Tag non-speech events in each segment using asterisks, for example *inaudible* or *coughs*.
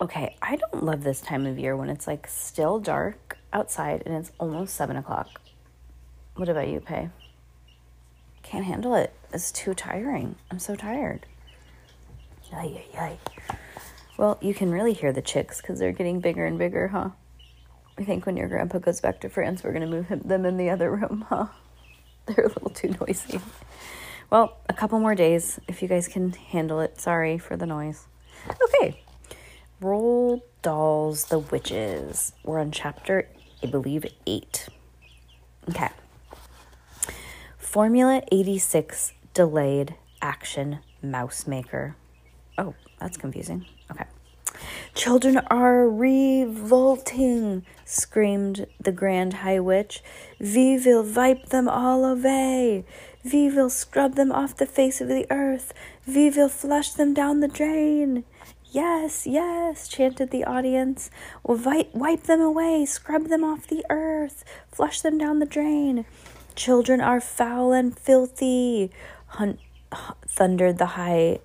Okay, I don't love this time of year when it's like still dark outside and it's almost seven o'clock. What about you, Pay? Can't handle it. It's too tiring. I'm so tired. Yay, yay. Well, you can really hear the chicks because they're getting bigger and bigger, huh? I think when your grandpa goes back to France, we're going to move him, them in the other room, huh? *laughs* They're a little too noisy. Well, a couple more days if you guys can handle it. Sorry for the noise. Okay. Roald Dahl's The Witches. We're on chapter, I believe, 8. Okay. Formula 86 Delayed Action Mouse Maker. Oh, that's confusing. Okay. Children are revolting, screamed the Grand High Witch. We will wipe them all away. We will scrub them off the face of the earth. We will flush them down the drain. Yes, yes, chanted the audience. We'll Wipe, wipe them away, scrub them off the earth, flush them down the drain. Children are foul and filthy, hun- thundered the high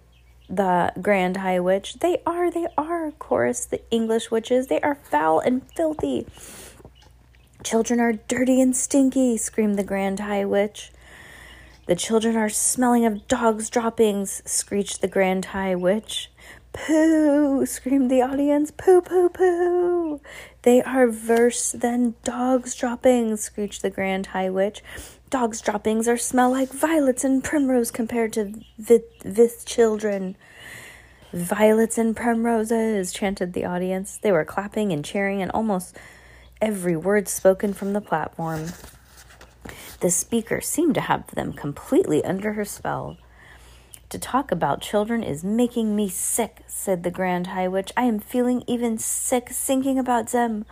the grand high witch. They are, they are, chorused the English witches. They are foul and filthy. Children are dirty and stinky, screamed the grand high witch. The children are smelling of dogs' droppings, screeched the grand high witch. Pooh! screamed the audience. Pooh, pooh, pooh! They are worse than dogs' droppings, screeched the grand high witch. Dogs' droppings are smell like violets and primrose compared to with children. Violets and primroses, chanted the audience. They were clapping and cheering, and almost every word spoken from the platform. The speaker seemed to have them completely under her spell. To talk about children is making me sick, said the Grand High Witch. I am feeling even sick thinking about them.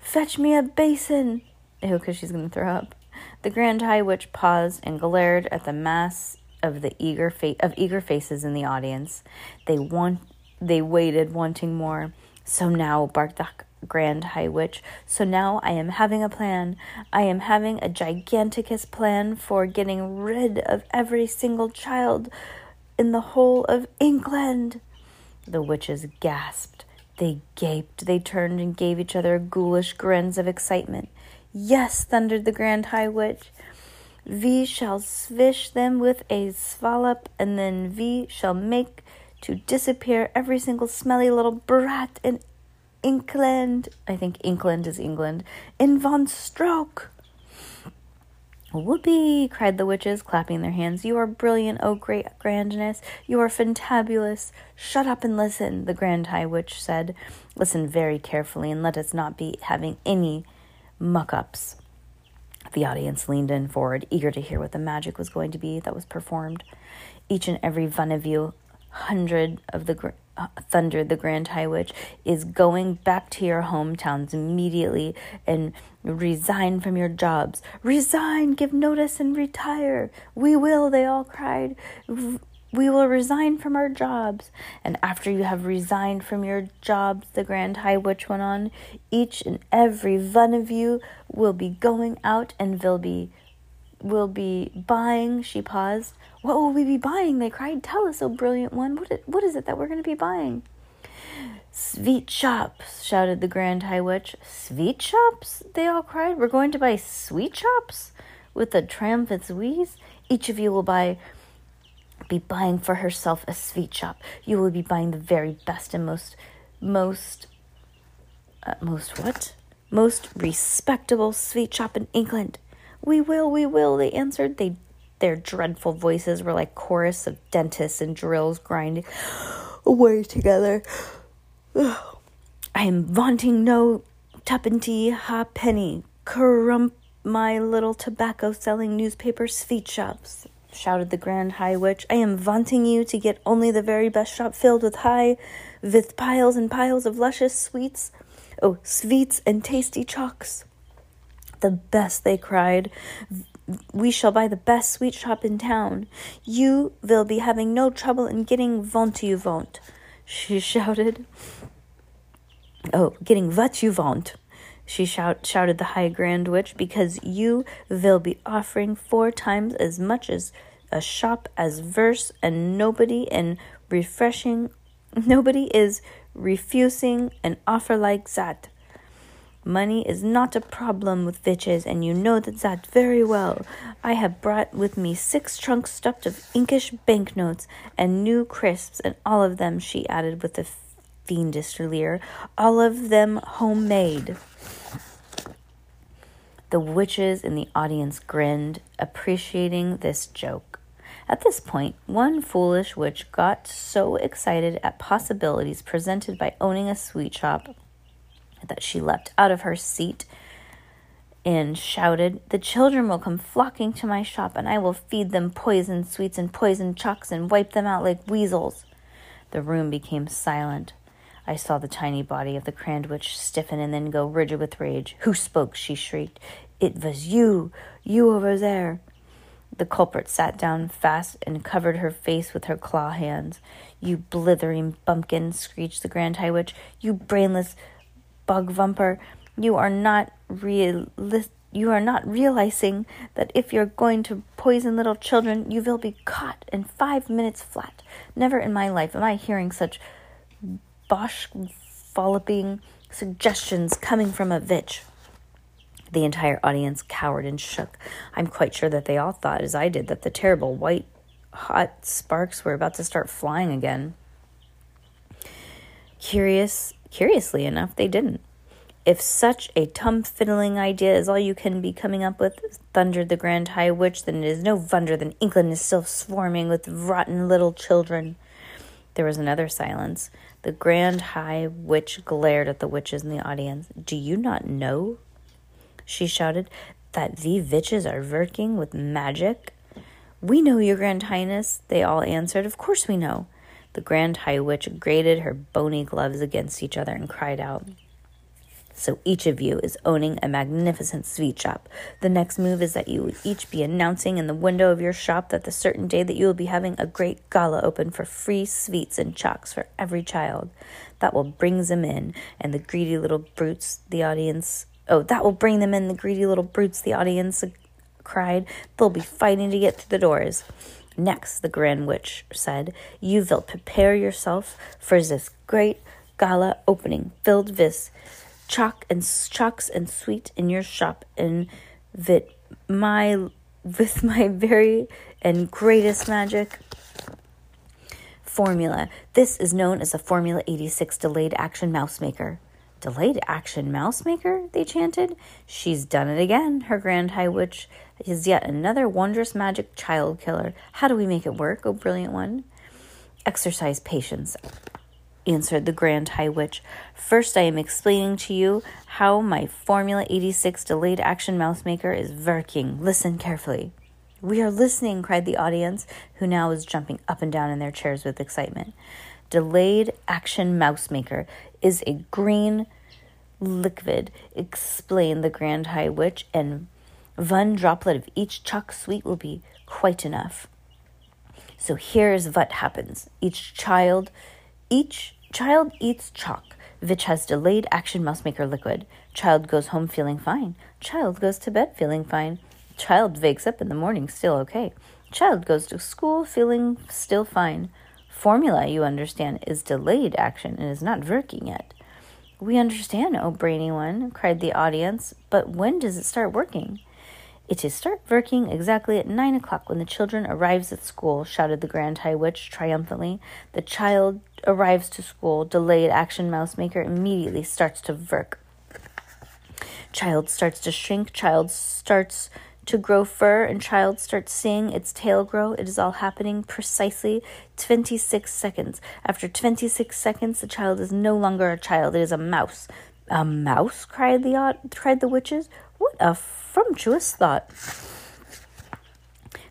Fetch me a basin. Ew, because she's going to throw up. The Grand High Witch paused and glared at the mass of the eager fa- of eager faces in the audience. They want they waited, wanting more. So now, barked the Grand High Witch. So now I am having a plan. I am having a giganticus plan for getting rid of every single child in the whole of England. The witches gasped. They gaped. They turned and gave each other ghoulish grins of excitement. Yes, thundered the Grand High Witch. We shall swish them with a swallop, and then we shall make to disappear every single smelly little brat in England. I think England is England. In Von Stroke. Whoopee! cried the witches, clapping their hands. You are brilliant, O great grandness. You are fantabulous. Shut up and listen, the grand high witch said. Listen very carefully and let us not be having any muck ups. The audience leaned in forward, eager to hear what the magic was going to be that was performed. Each and every one of you, hundred of the thundered the Grand High Witch, is going back to your hometowns immediately and resign from your jobs. Resign, give notice, and retire. We will, they all cried. We will resign from our jobs. And after you have resigned from your jobs, the Grand High Witch went on, each and every one of you will be going out and will be will be buying. She paused. What will we be buying? They cried. Tell us, O brilliant one. What, it, what is it that we're going to be buying? Sweet shops, shouted the Grand High Witch. Sweet shops? They all cried. We're going to buy sweet shops? With a triumphant wheeze. Each of you will buy be buying for herself a sweet shop. You will be buying the very best and most most uh, most what? Most respectable sweet shop in England. We will, we will, they answered. They their dreadful voices were like chorus of dentists and drills grinding away together. I am vaunting no tuppence halfpenny crump my little tobacco selling newspaper sweet shops. shouted the Grand High Witch. I am vaunting you to get only the very best shop filled with high, with piles and piles of luscious sweets. Oh, sweets and tasty chalks. The best, they cried. We shall buy the best sweet shop in town. You will be having no trouble in getting vont you vont, she *laughs* shouted. Oh, getting what you want, she shout, shouted the High Grand Witch, because you will be offering four times as much as a shop as verse, and nobody in refreshing, nobody is refusing an offer like that. Money is not a problem with witches, and you know that that very well. I have brought with me six trunks stuffed of inkish banknotes and new crisps, and all of them, she added with a fiendish leer, all of them homemade. The witches in the audience grinned, appreciating this joke. At this point, one foolish witch got so excited at possibilities presented by owning a sweet shop that she leapt out of her seat and shouted, The children will come flocking to my shop, and I will feed them poisoned sweets and poisoned chalks and wipe them out like weasels. The room became silent. I saw the tiny body of the Grand Witch stiffen and then go rigid with rage. Who spoke? she shrieked. It was you, you over there. The culprit sat down fast and covered her face with her claw hands. You blithering bumpkin, screeched the Grand High Witch. You brainless bug vumper. You are not real. You are not realizing that if you're going to poison little children, you will be caught in five minutes flat. Never in my life am I hearing such bosh following suggestions coming from a witch. The entire audience cowered and shook. I'm quite sure that they all thought, as I did, that the terrible white hot sparks were about to start flying again. Curious, curiously enough, they didn't. If such a tum fiddling idea is all you can be coming up with, thundered the Grand High Witch, then it is no wonder that England is still swarming with rotten little children. There was another silence. The Grand High Witch glared at the witches in the audience. Do you not know? She shouted, that the witches are working with magic? We know, your Grand Highness, they all answered. Of course we know. The Grand High Witch grated her bony gloves against each other and cried out, so each of you is owning a magnificent sweet shop. The next move is that you will each be announcing in the window of your shop that the certain day that you will be having a great gala open for free sweets and chalks for every child. That will bring them in, and the greedy little brutes, the audience. Oh, that will bring them in, the greedy little brutes, the audience cried. They'll be fighting to get through the doors. Next, the Grand Witch said, You will prepare yourself for this great gala opening filled with chalk and chalks and sweet in your shop and with my with my very and greatest magic formula. This is known as the Formula 86 Delayed Action Mouse Maker. Delayed Action Mouse Maker? They chanted. She's done it again. Her Grand High Witch is yet another wondrous magic child killer. How do we make it work, oh brilliant one? Exercise patience answered the Grand High Witch. First, I am explaining to you how my Formula 86 delayed action mouse maker is working. Listen carefully. We are listening, cried the audience, who now was jumping up and down in their chairs with excitement. Delayed action mouse maker is a green liquid, explained the Grand High Witch, and one droplet of each chalk sweet will be quite enough. So here's what happens. Each child each child eats chalk, which has delayed action mouse maker liquid. Child goes home feeling fine. Child goes to bed feeling fine. Child wakes up in the morning still okay. Child goes to school feeling still fine. Formula, you understand, is delayed action and is not working yet. We understand, oh brainy one, cried the audience, but when does it start working? It is start working exactly at nine o'clock when the children arrives at school, shouted the Grand High Witch triumphantly. The child arrives to school, delayed action mouse maker immediately starts to work. Child starts to shrink, child starts to grow fur, and child starts seeing its tail grow. It is all happening precisely 26 seconds. After 26 seconds, the child is no longer a child, it is a mouse. A mouse? cried the cried the witches. What a frumptuous thought.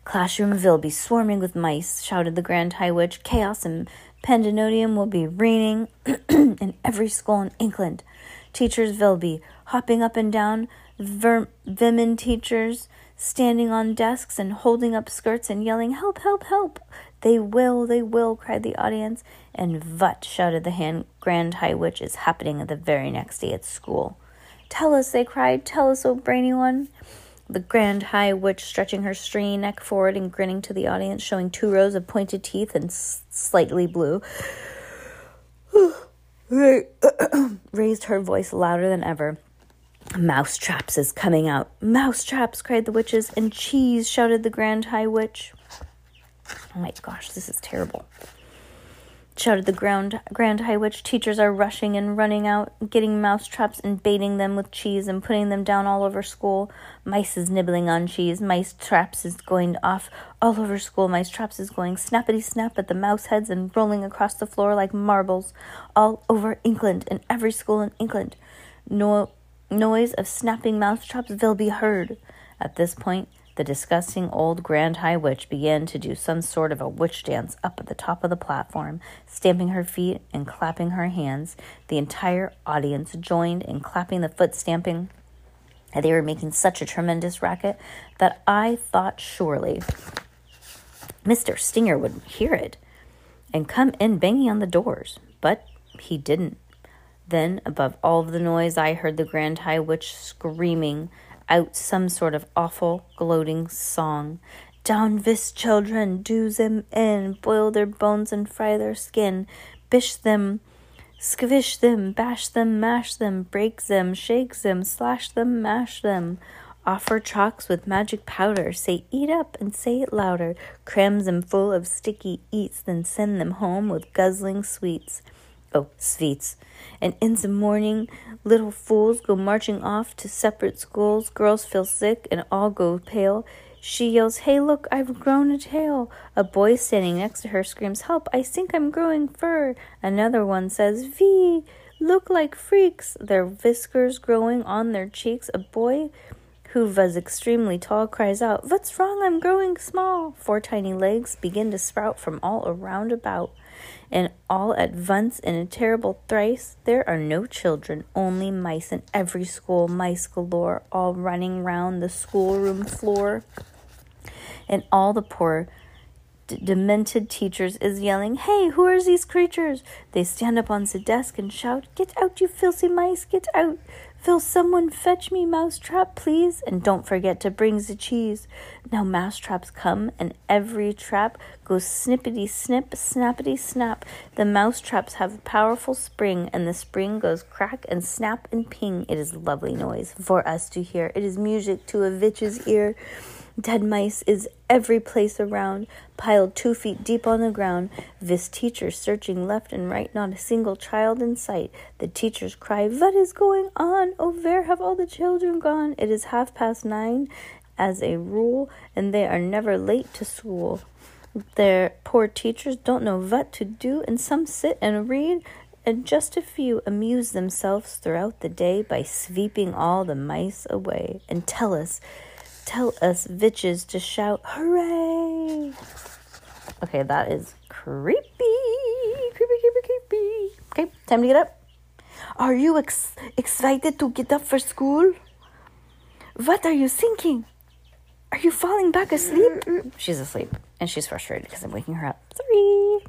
Classroom will be swarming with mice, shouted the Grand High Witch. Chaos and pandemonium will be reigning *clears throat* in every school in England. Teachers will be hopping up and down, ver- women teachers standing on desks and holding up skirts and yelling, Help, help, help! They will, they will, cried the audience. And Vut shouted the hand, Grand High Witch, is happening the very next day at school. Tell us, they cried, tell us, O brainy one. The Grand High Witch stretching her stringy neck forward and grinning to the audience, showing two rows of pointed teeth and s- slightly blue. *sighs* *coughs* raised her voice louder than ever. Mousetraps is coming out. Mousetraps, cried the witches, and cheese, shouted the Grand High Witch. Oh my gosh, this is terrible. Shouted the ground, Grand High Witch. Teachers are rushing and running out, getting mousetraps and baiting them with cheese and putting them down all over school. Mice is nibbling on cheese. Mice traps is going off all over school. Mice traps is going snappity snap at the mouse heads and rolling across the floor like marbles all over England and every school in England. No noise of snapping mousetraps will be heard. At this point, the disgusting old Grand High Witch began to do some sort of a witch dance up at the top of the platform, stamping her feet and clapping her hands. The entire audience joined in clapping the foot stamping. They were making such a tremendous racket that I thought surely Mr. Stringer would hear it and come in banging on the doors, but he didn't. Then, above all the noise, I heard the Grand High Witch screaming out some sort of awful, gloating song. Down vis children, do them in, boil their bones and fry their skin, bish them, squish them, bash them, mash them, break them, shake them, slash them, mash them. Offer chalks with magic powder, say eat up and say it louder, crams them full of sticky eats, then send them home with guzzling sweets. Oh, sweets. And in the morning, little fools go marching off to separate schools. Girls feel sick and all go pale. She yells, Hey, look, I've grown a tail. A boy standing next to her screams, Help, I think I'm growing fur. Another one says, Vee, look like freaks. Their whiskers growing on their cheeks. A boy who was extremely tall cries out, What's wrong? I'm growing small. Four tiny legs begin to sprout from all around about and all at once in a terrible thrice there are no children, only mice in every school, mice galore, all running round the schoolroom floor. And all the poor d- demented teachers is yelling, Hey, who are these creatures? They stand up on the desk and shout, Get out, you filthy mice, get out. Will someone fetch me mousetrap, please? And don't forget to bring the cheese. Now mousetraps come, and every trap goes snippity snip, snappity snap. The mousetraps have a powerful spring, and the spring goes crack and snap and ping. It is lovely noise for us to hear. It is music to a witch's ear. Dead mice is every place around, piled two feet deep on the ground. This teacher searching left and right, not a single child in sight. The teachers cry, What is going on? Oh, where have all the children gone? It is half past nine, as a rule, and they are never late to school. Their poor teachers don't know what to do, and some sit and read, and just a few amuse themselves throughout the day by sweeping all the mice away. And tell us, tell us witches to shout, Hooray! Okay, that is creepy. Creepy, creepy, creepy. Okay, time to get up. Are you ex- excited to get up for school? What are you thinking? Are you falling back asleep? She's asleep and she's frustrated because I'm waking her up. Sorry.